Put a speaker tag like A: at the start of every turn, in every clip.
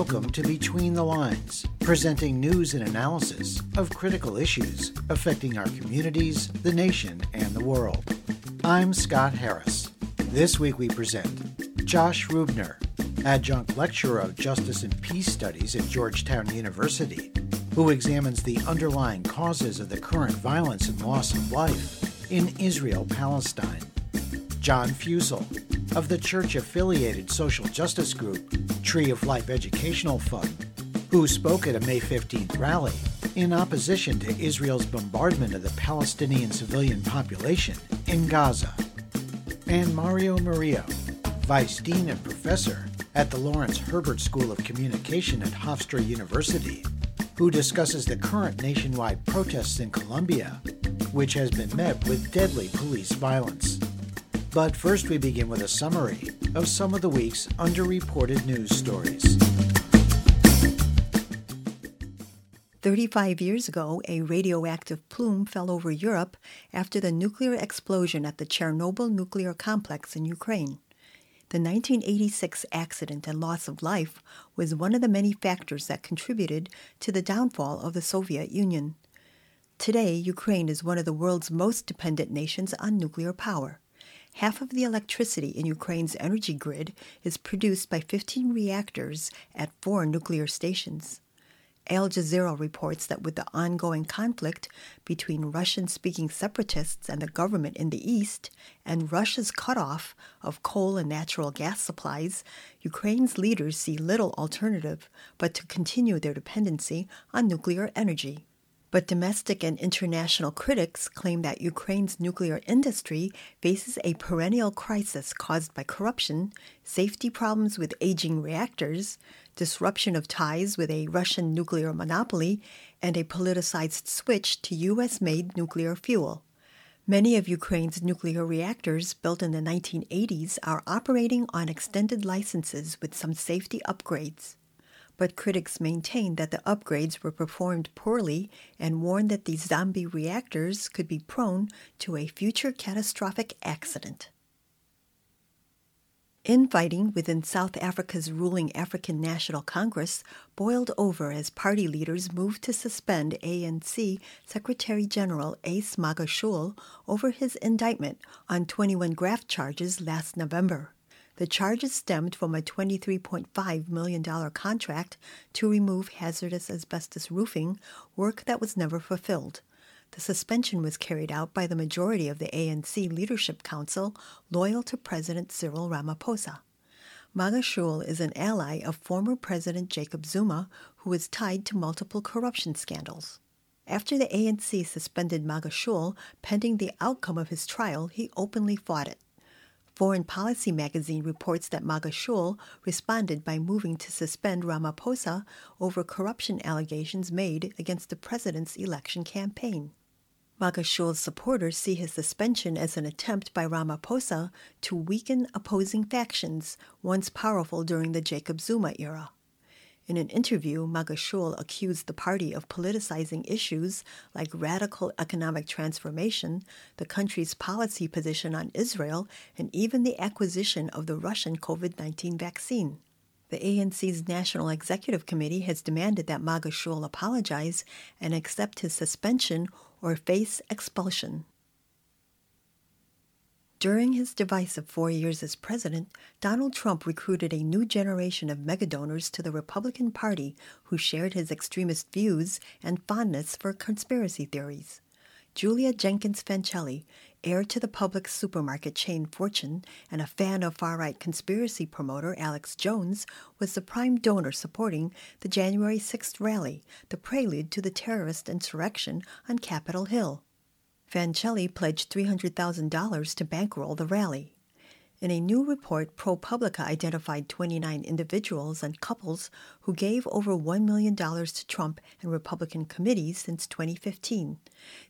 A: Welcome to Between the Lines, presenting news and analysis of critical issues affecting our communities, the nation, and the world. I'm Scott Harris. This week we present Josh Ruebner, adjunct lecturer of Justice and Peace Studies at Georgetown University, who examines the underlying causes of the current violence and loss of life in Israel Palestine. John Fussell, of the church affiliated social justice group Tree of Life Educational Fund, who spoke at a May 15th rally in opposition to Israel's bombardment of the Palestinian civilian population in Gaza. And Mario Murillo, Vice Dean and Professor at the Lawrence Herbert School of Communication at Hofstra University, who discusses the current nationwide protests in Colombia, which has been met with deadly police violence. But first, we begin with a summary of some of the week's underreported news stories.
B: 35 years ago, a radioactive plume fell over Europe after the nuclear explosion at the Chernobyl nuclear complex in Ukraine. The 1986 accident and loss of life was one of the many factors that contributed to the downfall of the Soviet Union. Today, Ukraine is one of the world's most dependent nations on nuclear power. Half of the electricity in Ukraine's energy grid is produced by 15 reactors at four nuclear stations. Al Jazeera reports that with the ongoing conflict between Russian speaking separatists and the government in the east, and Russia's cutoff of coal and natural gas supplies, Ukraine's leaders see little alternative but to continue their dependency on nuclear energy. But domestic and international critics claim that Ukraine's nuclear industry faces a perennial crisis caused by corruption, safety problems with aging reactors, disruption of ties with a Russian nuclear monopoly, and a politicized switch to U.S. made nuclear fuel. Many of Ukraine's nuclear reactors built in the 1980s are operating on extended licenses with some safety upgrades but critics maintain that the upgrades were performed poorly and warn that these zombie reactors could be prone to a future catastrophic accident. Infighting within South Africa's ruling African National Congress boiled over as party leaders moved to suspend ANC Secretary General Ace Magashule over his indictment on 21 graft charges last November. The charges stemmed from a $23.5 million contract to remove hazardous asbestos roofing, work that was never fulfilled. The suspension was carried out by the majority of the ANC Leadership Council, loyal to President Cyril Ramaphosa. Magashule is an ally of former President Jacob Zuma, who is tied to multiple corruption scandals. After the ANC suspended Magashule pending the outcome of his trial, he openly fought it. Foreign Policy magazine reports that Magashule responded by moving to suspend Ramaphosa over corruption allegations made against the president's election campaign. Magashule's supporters see his suspension as an attempt by Ramaphosa to weaken opposing factions once powerful during the Jacob Zuma era. In an interview, Magashule accused the party of politicizing issues like radical economic transformation, the country's policy position on Israel, and even the acquisition of the Russian COVID 19 vaccine. The ANC's National Executive Committee has demanded that Magashule apologize and accept his suspension or face expulsion. During his divisive four years as president, Donald Trump recruited a new generation of megadonors to the Republican Party who shared his extremist views and fondness for conspiracy theories. Julia Jenkins Fancelli, heir to the Publix supermarket chain Fortune and a fan of far right conspiracy promoter Alex Jones, was the prime donor supporting the January 6th rally, the prelude to the terrorist insurrection on Capitol Hill. Fancelli pledged $300,000 to bankroll the rally. In a new report, ProPublica identified 29 individuals and couples who gave over $1 million to Trump and Republican committees since 2015.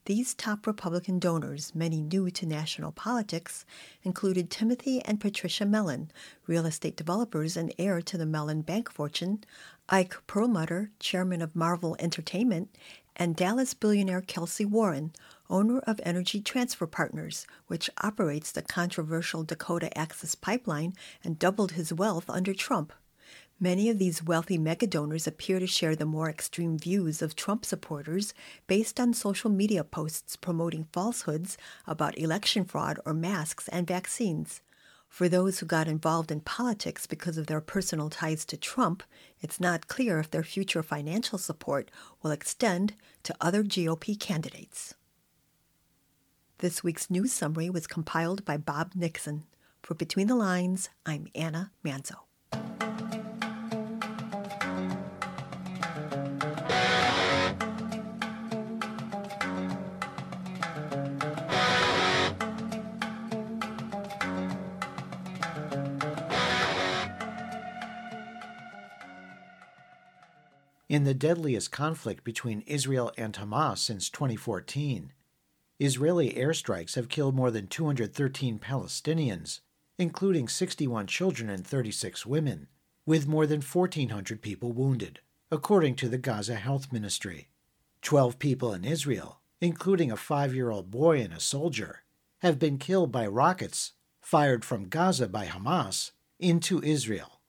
B: These top Republican donors, many new to national politics, included Timothy and Patricia Mellon, real estate developers and heir to the Mellon bank fortune, Ike Perlmutter, chairman of Marvel Entertainment, and Dallas billionaire Kelcy Warren, owner of Energy Transfer Partners, which operates the controversial Dakota Access Pipeline and doubled his wealth under Trump. Many of these wealthy megadonors appear to share the more extreme views of Trump supporters based on social media posts promoting falsehoods about election fraud or masks and vaccines. For those who got involved in politics because of their personal ties to Trump, it's not clear if their future financial support will extend to other GOP candidates. This week's news summary was compiled by Bob Nixon. For Between the Lines, I'm Anna Manzo.
A: In the deadliest conflict between Israel and Hamas since 2014, Israeli airstrikes have killed more than 213 Palestinians, including 61 children and 36 women, with more than 1,400 people wounded, according to the Gaza Health Ministry. Twelve people in Israel, including a five year old boy and a soldier, have been killed by rockets fired from Gaza by Hamas into Israel.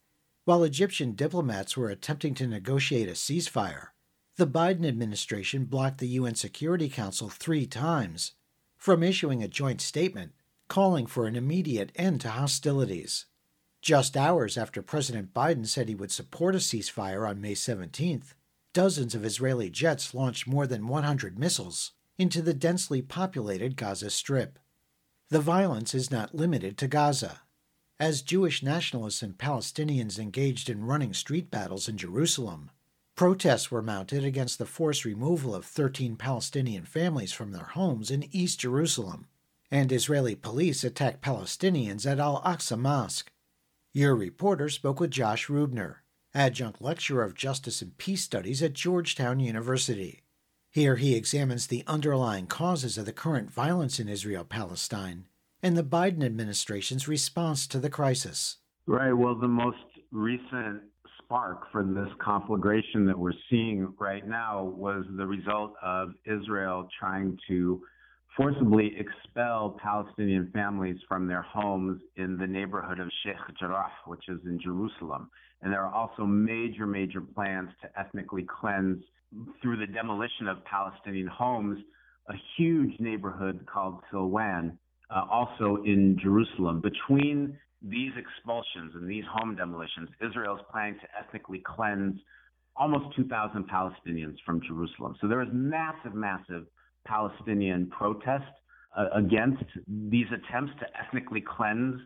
A: While Egyptian diplomats were attempting to negotiate a ceasefire, the Biden administration blocked the UN Security Council three times from issuing a joint statement calling for an immediate end to hostilities. Just hours after President Biden said he would support a ceasefire on May 17th, dozens of Israeli jets launched more than 100 missiles into the densely populated Gaza Strip. The violence is not limited to Gaza as Jewish nationalists and Palestinians engaged in running street battles in Jerusalem. Protests were mounted against the forced removal of 13 Palestinian families from their homes in East Jerusalem, and Israeli police attacked Palestinians at Al Aqsa Mosque. Your reporter spoke with Josh Ruebner, adjunct lecturer of Justice and Peace Studies at Georgetown University. Here he examines the underlying causes of the current violence in Israel Palestine and the Biden administration's response to the crisis.
C: Right. Well, the most recent spark for this conflagration that we're seeing right now was the result of Israel trying to forcibly expel Palestinian families from their homes in the neighborhood of Sheikh Jarrah, which is in Jerusalem. And there are also major, major plans to ethnically cleanse through the demolition of Palestinian homes a huge neighborhood called Silwan uh, also in Jerusalem. Between these expulsions and these home demolitions, Israel is planning to ethnically cleanse almost 2,000 Palestinians from Jerusalem. So there is massive, massive Palestinian protest uh, against these attempts to ethnically cleanse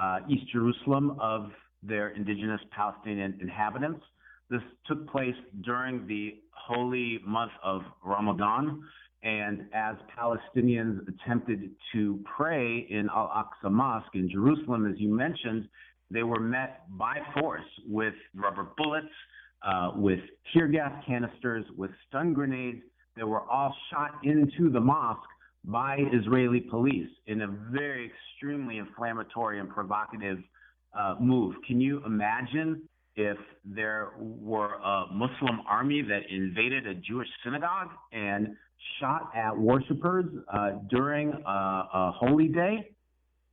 C: uh, East Jerusalem of their indigenous Palestinian inhabitants. This took place during the holy month of Ramadan, and as Palestinians attempted to pray in Al Aqsa Mosque in Jerusalem, as you mentioned, they were met by force with rubber bullets, uh, with tear gas canisters, with stun grenades that were all shot into the mosque by Israeli police in a very extremely inflammatory and provocative uh, move. Can you imagine if there were a Muslim army that invaded a Jewish synagogue and shot at worshipers uh, during a, a holy day,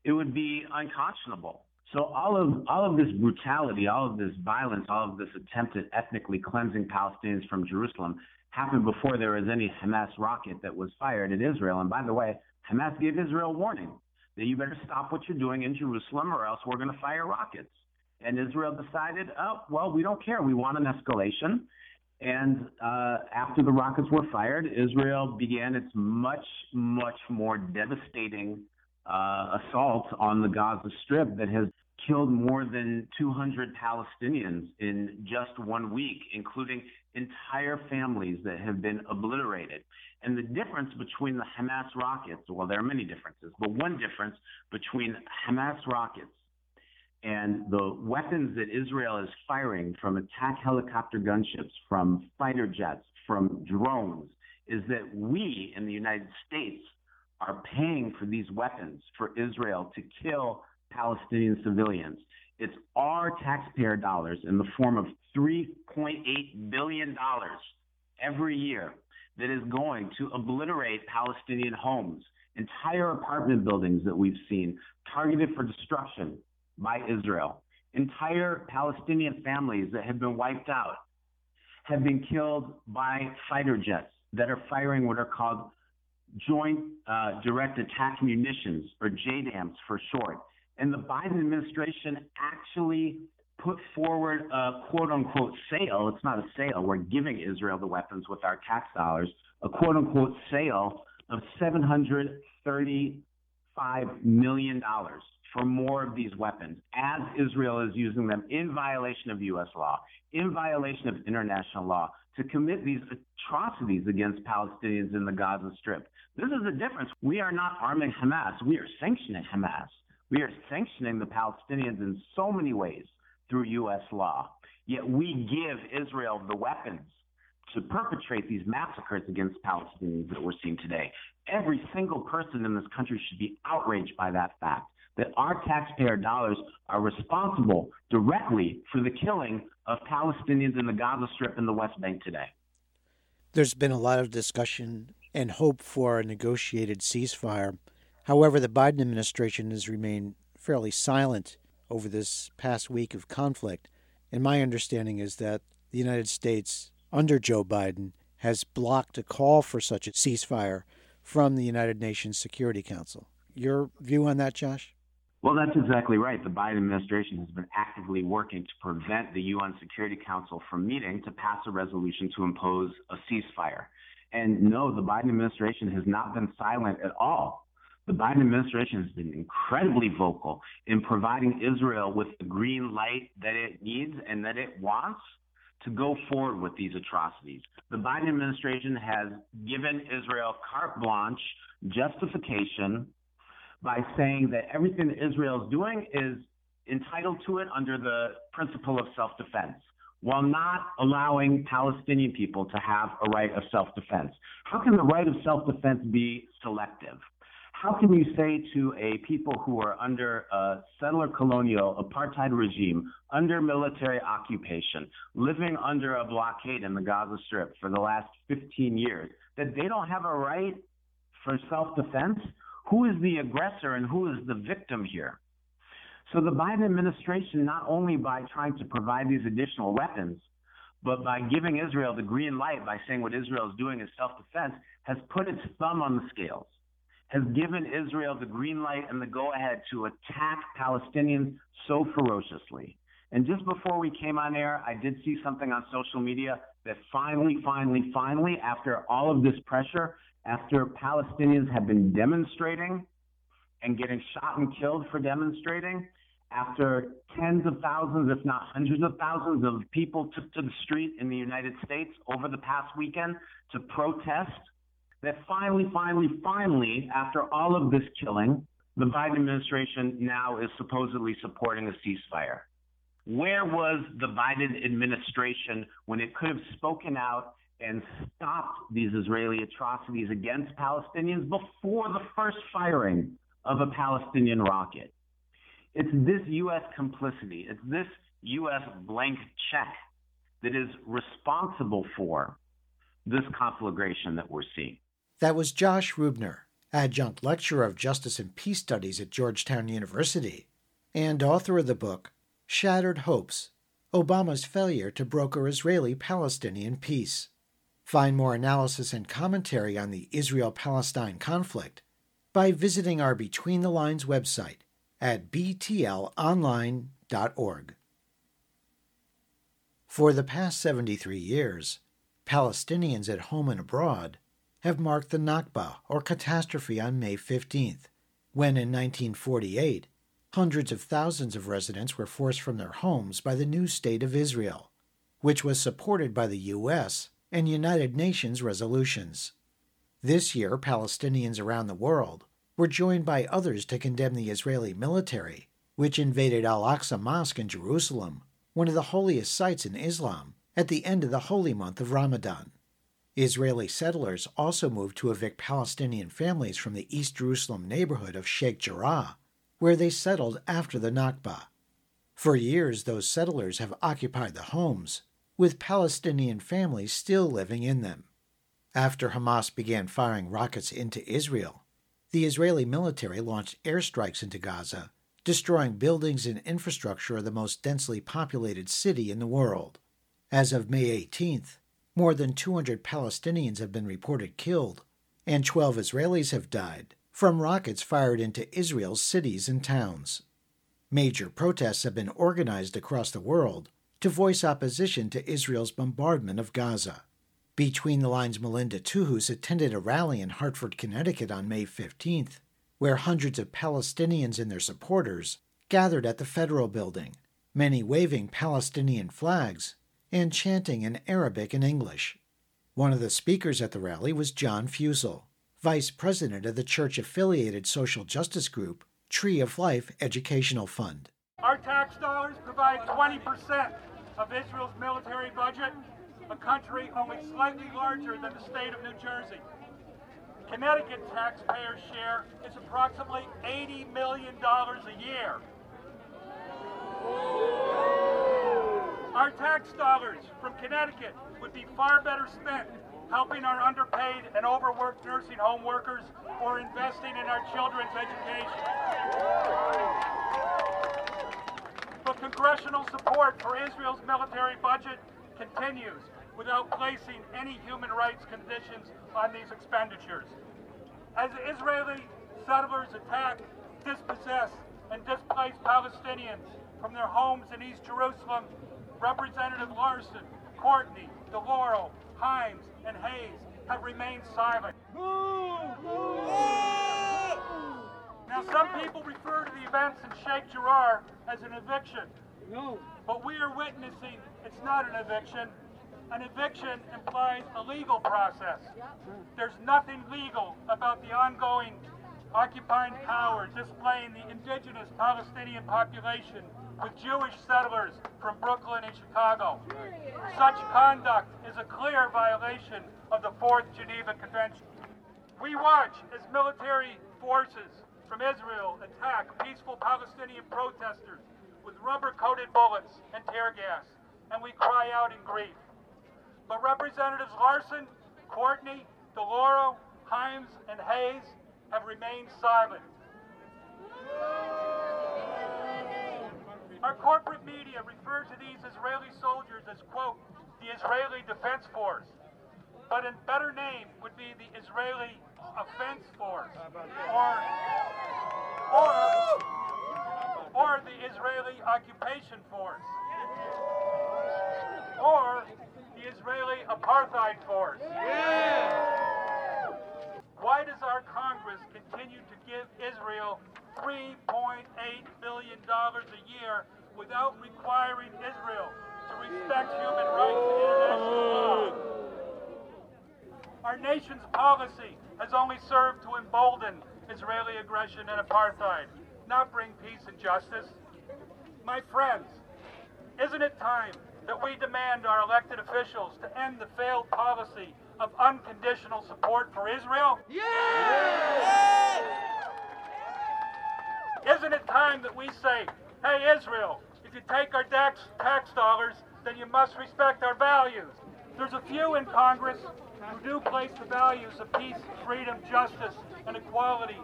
C: it would be unconscionable. So all of all of this brutality, all of this violence, all of this attempt at ethnically cleansing Palestinians from Jerusalem happened before there was any Hamas rocket that was fired at Israel. And by the way, Hamas gave Israel warning that you better stop what you're doing in Jerusalem or else we're going to fire rockets. And Israel decided, oh, well, we don't care. We want an escalation. And uh, after the rockets were fired, Israel began its much, much more devastating uh, assault on the Gaza Strip that has killed more than 200 Palestinians in just one week, including entire families that have been obliterated. And the difference between the Hamas rockets, well, there are many differences, but one difference between Hamas rockets and the weapons that Israel is firing from attack helicopter gunships, from fighter jets, from drones, is that we in the United States are paying for these weapons for Israel to kill Palestinian civilians. It's our taxpayer dollars in the form of $3.8 billion every year that is going to obliterate Palestinian homes, entire apartment buildings that we've seen targeted for destruction by Israel. Entire Palestinian families that have been wiped out have been killed by fighter jets that are firing what are called Joint uh, Direct Attack Munitions, or JDAMs for short. And the Biden administration actually put forward a quote unquote sale. It's not a sale. We're giving Israel the weapons with our tax dollars, a quote unquote sale of $735 million for more of these weapons as Israel is using them in violation of U.S. law, in violation of international law, to commit these atrocities against Palestinians in the Gaza Strip. This is the difference. We are not arming Hamas, we are sanctioning Hamas. We are sanctioning the Palestinians in so many ways through U.S. law. Yet we give Israel the weapons to perpetrate these massacres against Palestinians that we're seeing today. Every single person in this country should be outraged by that fact that our taxpayer dollars are responsible directly for the killing of Palestinians in the Gaza Strip and the West Bank today.
A: There's been a lot of discussion and hope for a negotiated ceasefire. However, the Biden administration has remained fairly silent over this past week of conflict. And my understanding is that the United States, under Joe Biden, has blocked a call for such a ceasefire from the United Nations Security Council. Your view on that, Josh?
C: Well, that's exactly right. The Biden administration has been actively working to prevent the UN Security Council from meeting to pass a resolution to impose a ceasefire. And no, the Biden administration has not been silent at all. The Biden administration has been incredibly vocal in providing Israel with the green light that it needs and that it wants to go forward with these atrocities. The Biden administration has given Israel carte blanche justification by saying that everything that Israel is doing is entitled to it under the principle of self defense while not allowing Palestinian people to have a right of self defense. How can the right of self defense be selective? How can you say to a people who are under a settler colonial apartheid regime, under military occupation, living under a blockade in the Gaza Strip for the last 15 years, that they don't have a right for self defense? Who is the aggressor and who is the victim here? So the Biden administration, not only by trying to provide these additional weapons, but by giving Israel the green light by saying what Israel is doing is self defense, has put its thumb on the scales, has given Israel the green light and the go ahead to attack Palestinians so ferociously. And just before we came on air, I did see something on social media that finally, finally, finally, after all of this pressure, after Palestinians have been demonstrating and getting shot and killed for demonstrating, after tens of thousands, if not hundreds of thousands of people took to the street in the United States over the past weekend to protest, that finally, finally, finally, after all of this killing, the Biden administration now is supposedly supporting a ceasefire. Where was the Biden administration when it could have spoken out and stopped these Israeli atrocities against Palestinians before the first firing of a Palestinian rocket. It's this U.S. complicity, it's this U.S. blank check that is responsible for this conflagration that we're seeing.
A: That was Josh Ruebner, adjunct lecturer of Justice and Peace Studies at Georgetown University and author of the book Shattered Hopes Obama's Failure to Broker Israeli Palestinian Peace. Find more analysis and commentary on the Israel Palestine conflict by visiting our Between the Lines website at btlonline.org. For the past 73 years, Palestinians at home and abroad have marked the Nakba, or catastrophe, on May 15th, when in 1948, hundreds of thousands of residents were forced from their homes by the new State of Israel, which was supported by the U.S and United Nations resolutions. This year, Palestinians around the world were joined by others to condemn the Israeli military, which invaded Al Aqsa Mosque in Jerusalem, one of the holiest sites in Islam, at the end of the holy month of Ramadan. Israeli settlers also moved to evict Palestinian families from the East Jerusalem neighborhood of Sheikh Jarrah, where they settled after the Nakba. For years, those settlers have occupied the homes, with Palestinian families still living in them. After Hamas began firing rockets into Israel, the Israeli military launched airstrikes into Gaza destroying buildings and infrastructure of the most densely populated city in the world. As of May 18th, more than 200 Palestinians have been reported killed, and 12 Israelis have died from rockets fired into Israel's cities and towns. Major protests have been organized across the world to voice opposition to Israel's bombardment of Gaza. Between the Lines Melinda Tuhus attended a rally in Hartford, Connecticut on May 15th, where hundreds of Palestinians and their supporters gathered at the Federal Building, many waving Palestinian flags and chanting in Arabic and English. One of the speakers at the rally was John Fussell, vice president of the church affiliated social justice group Tree of Life Educational Fund.
D: Our tax dollars provide 20% of Israel's military budget, a country only slightly larger than the state of New Jersey. Connecticut taxpayers' share is approximately $80 million a year. Our tax dollars from Connecticut would be far better spent helping our underpaid and overworked nursing home workers or investing in our children's education. But congressional support for Israel's military budget continues without placing any human rights conditions on these expenditures. As Israeli settlers attack, dispossess, and displace Palestinians from their homes in East Jerusalem, Representative Larson, Courtney, DeLauro, Himes, and Hayes have remained silent. Some people refer to the events in Sheikh Jarrah as an eviction. No. But we are witnessing it's not an eviction. An eviction implies a legal process. There's nothing legal about the ongoing occupying power displaying the indigenous Palestinian population with Jewish settlers from Brooklyn and Chicago. Such conduct is a clear violation of the Fourth Geneva Convention. We watch as military forces from Israel attack peaceful Palestinian protesters with rubber coated bullets and tear gas, and we cry out in grief. But Representatives Larson, Courtney, DeLauro, Himes, and Hayes have remained silent. Our corporate media refer to these Israeli soldiers as, quote, the Israeli Defense Force. But a better name would be the Israeli Offense Force. Or, or, or the Israeli Occupation Force. Or the Israeli Apartheid Force. Why does our Congress continue to give Israel $3.8 billion a year without requiring Israel to respect human rights and international law. Our nation's policy has only served to embolden Israeli aggression and apartheid, not bring peace and justice. My friends, isn't it time that we demand our elected officials to end the failed policy of unconditional support for Israel? Yes! Isn't it time that we say, hey, Israel, if you take our tax, tax dollars, then you must respect our values. There's a few in Congress who do place the values of peace, freedom, justice, and equality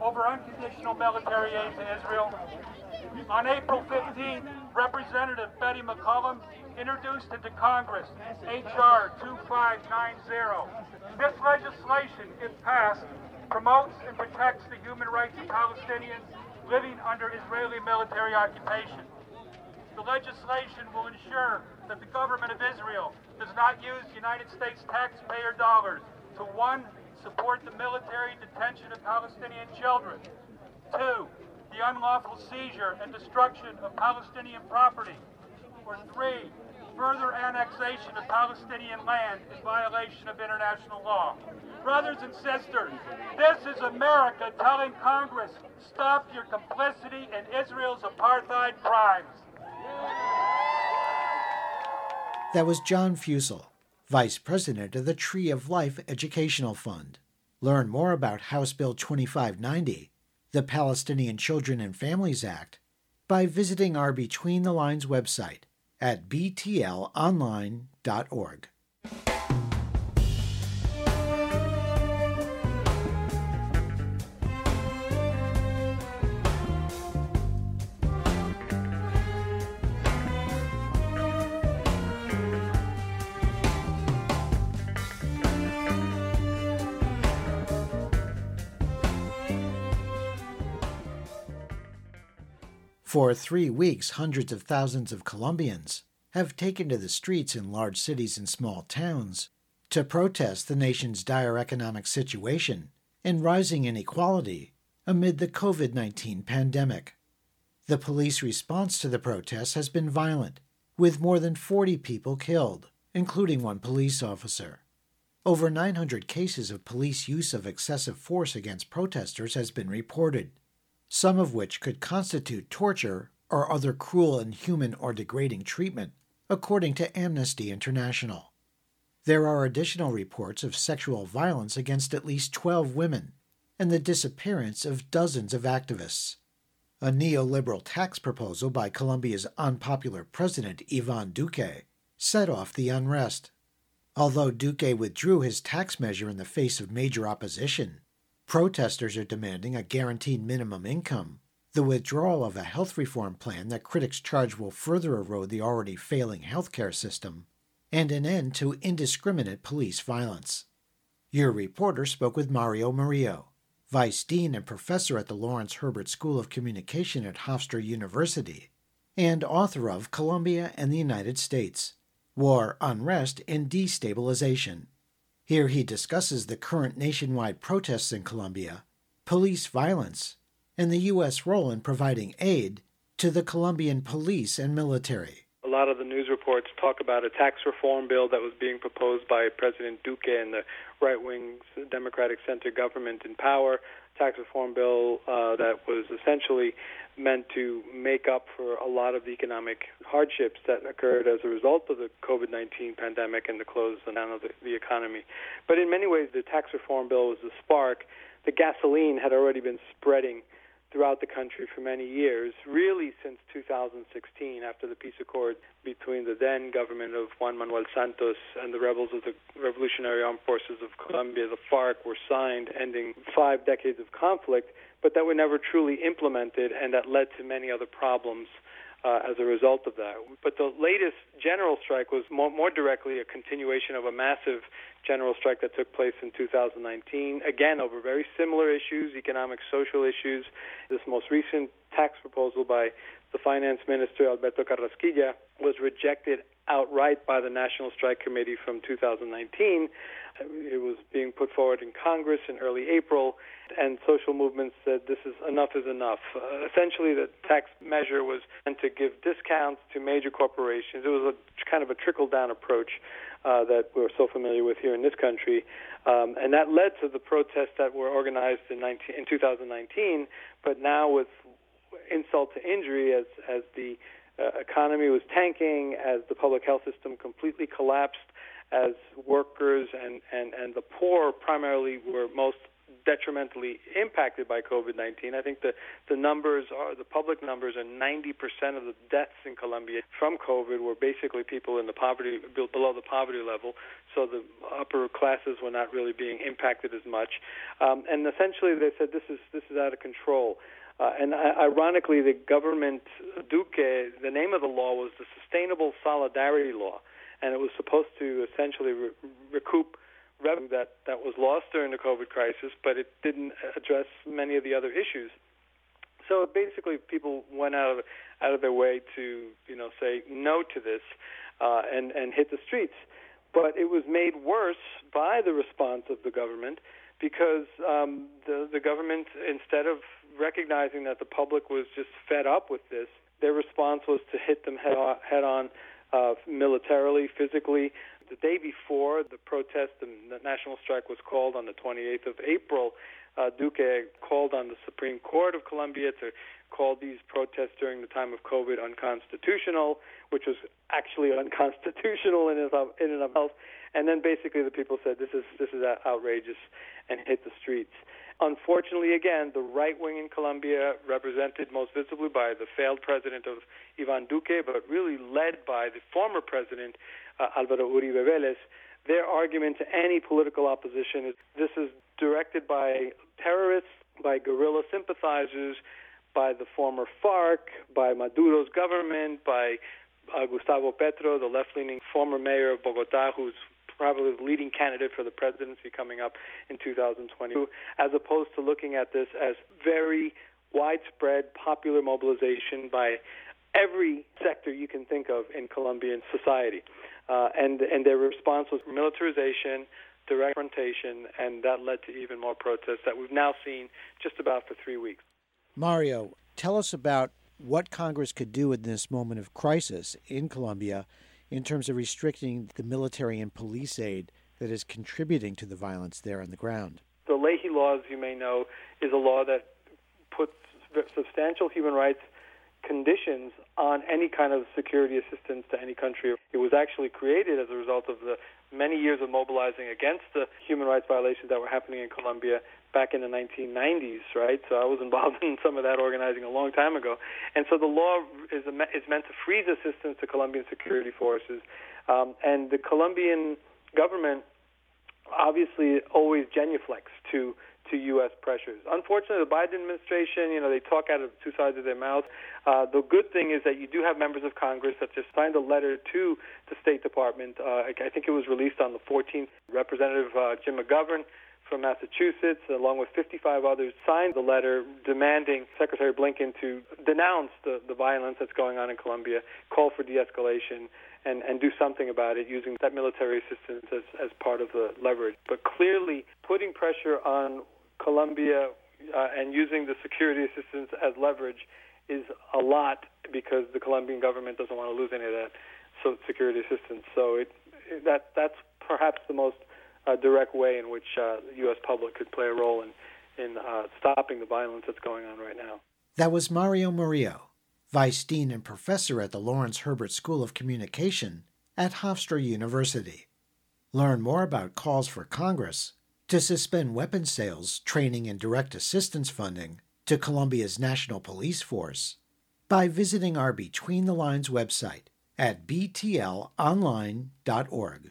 D: over unconditional military aid to Israel. On April 15th, Representative Betty McCollum introduced into Congress H.R. 2590. This legislation, if passed, promotes and protects the human rights of Palestinians living under Israeli military occupation. The legislation will ensure that the government of Israel does not use United States taxpayer dollars to one, support the military detention of Palestinian children, two, the unlawful seizure and destruction of Palestinian property, or three, further annexation of Palestinian land in violation of international law. Brothers and sisters, this is America telling Congress, stop your complicity in Israel's apartheid crimes.
A: That was John Fussell, Vice President of the Tree of Life Educational Fund. Learn more about House Bill 2590, the Palestinian Children and Families Act, by visiting our Between the Lines website at btlonline.org. For three weeks, hundreds of thousands of Colombians have taken to the streets in large cities and small towns to protest the nation's dire economic situation and rising inequality amid the COVID 19 pandemic. The police response to the protests has been violent, with more than 40 people killed, including one police officer. Over 900 cases of police use of excessive force against protesters has been reported, some of which could constitute torture or other cruel, inhuman, or degrading treatment, according to Amnesty International. There are additional reports of sexual violence against at least 12 women and the disappearance of dozens of activists. A neoliberal tax proposal by Colombia's unpopular president Ivan Duque set off the unrest. Although Duque withdrew his tax measure in the face of major opposition, protesters are demanding a guaranteed minimum income, the withdrawal of a health reform plan that critics charge will further erode the already failing healthcare system, and an end to indiscriminate police violence. Your reporter spoke with Mario Murillo, Vice Dean and Professor at the Lawrence Herbert School of Communication at Hofstra University, and author of Colombia and the United States War, Unrest, and Destabilization. Here he discusses the current nationwide protests in Colombia, police violence, and the U.S. role in providing aid to the Colombian police and military.
E: A lot of the news reports talk about a tax reform bill that was being proposed by President Duque and the right wing Democratic center government in power. Tax reform bill uh, that was essentially meant to make up for a lot of the economic hardships that occurred as a result of the COVID 19 pandemic and the close down of the, the economy. But in many ways, the tax reform bill was the spark. The gasoline had already been spreading throughout the country for many years, really since 2016, after the peace accord between the then government of Juan Manuel Santos and the rebels of the Revolutionary Armed Forces of Colombia, the FARC, were signed, ending five decades of conflict, but that were never truly implemented, and that led to many other problems. Uh, as a result of that. But the latest general strike was more, more directly a continuation of a massive general strike that took place in 2019, again over very similar issues, economic, social issues. This most recent tax proposal by the finance minister Alberto Carrasquilla was rejected outright by the National Strike Committee from 2019. It was being put forward in Congress in early April, and social movements said this is enough is enough. Uh, essentially, the tax measure was meant to give discounts to major corporations. It was a kind of a trickle down approach uh, that we're so familiar with here in this country. Um, and that led to the protests that were organized in, 19, in 2019, but now with insult to injury as, as the uh, economy was tanking, as the public health system completely collapsed, as workers and, and, and the poor primarily were most detrimentally impacted by COVID-19. I think the the numbers are the public numbers are 90% of the deaths in Colombia from COVID were basically people in the poverty below the poverty level. So the upper classes were not really being impacted as much. Um, and essentially, they said this is this is out of control. Uh, and ironically, the government Duque, the name of the law was the Sustainable Solidarity Law, and it was supposed to essentially re- recoup revenue that, that was lost during the COVID crisis, but it didn't address many of the other issues. So basically, people went out of out of their way to you know say no to this uh, and and hit the streets. But it was made worse by the response of the government because um, the the government instead of recognizing that the public was just fed up with this, their response was to hit them head on, head on uh, militarily, physically. The day before the protest, and the national strike was called on the 28th of April. Uh, Duque called on the Supreme Court of Colombia to call these protests during the time of COVID unconstitutional, which was actually unconstitutional in, in and of itself. And then basically the people said this is this is outrageous and hit the streets. Unfortunately, again, the right wing in Colombia, represented most visibly by the failed president of Ivan Duque, but really led by the former president uh, Alvaro Uribe Vélez, their argument to any political opposition is this is directed by terrorists, by guerrilla sympathizers, by the former FARC, by Maduro's government, by uh, Gustavo Petro, the left leaning former mayor of Bogota, who's probably the leading candidate for the presidency coming up in 2022, as opposed to looking at this as very widespread popular mobilization by every sector you can think of in Colombian society. Uh, and, and their response was militarization, direct confrontation, and that led to even more protests that we've now seen just about for three weeks.
A: Mario, tell us about what Congress could do in this moment of crisis in Colombia in terms of restricting the military and police aid that is contributing to the violence there on the ground.
E: The Leahy law, as you may know, is a law that puts substantial human rights conditions on any kind of security assistance to any country. It was actually created as a result of the many years of mobilizing against the human rights violations that were happening in Colombia back in the 1990s, right? So I was involved in some of that organizing a long time ago. And so the law is, is meant to freeze assistance to Colombian security forces. Um, and the Colombian government obviously always genuflects to to U.S. pressures. Unfortunately, the Biden administration, you know, they talk out of two sides of their mouth. Uh, the good thing is that you do have members of Congress that just signed a letter to the State Department. Uh, I think it was released on the 14th. Representative uh, Jim McGovern from Massachusetts, along with 55 others, signed the letter demanding Secretary Blinken to denounce the, the violence that's going on in Colombia, call for de-escalation, and, and do something about it using that military assistance as, as part of the leverage. But clearly, putting pressure on Colombia uh, and using the security assistance as leverage is a lot because the Colombian government doesn't want to lose any of that so security assistance. So it, that that's perhaps the most uh, direct way in which uh, the U.S. public could play a role in in uh, stopping the violence that's going on right now.
A: That was Mario Murillo, Vice Dean and Professor at the Lawrence Herbert School of Communication at Hofstra University. Learn more about calls for Congress to suspend weapons sales, training, and direct assistance funding to Colombia's National Police Force by visiting our Between the Lines website at btlonline.org.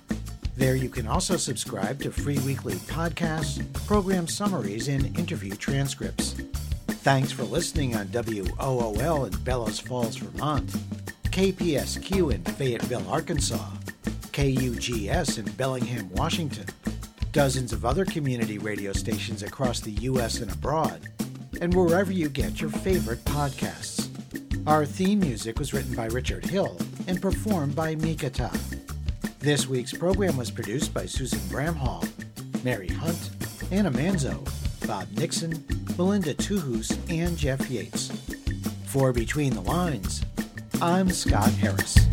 A: There you can also subscribe to free weekly podcasts, program summaries, and interview transcripts. Thanks for listening on WOOL in Bellows Falls, Vermont, KPSQ in Fayetteville, Arkansas, KUGS in Bellingham, Washington, dozens of other community radio stations across the U.S. and abroad, and wherever you get your favorite podcasts. Our theme music was written by Richard Hill and performed by Mikata. This week's program was produced by Susan Bramhall, Mary Hunt, Anna Manzo, Bob Nixon, Melinda Tuhus, and Jeff Yates. For Between the Lines, I'm Scott Harris.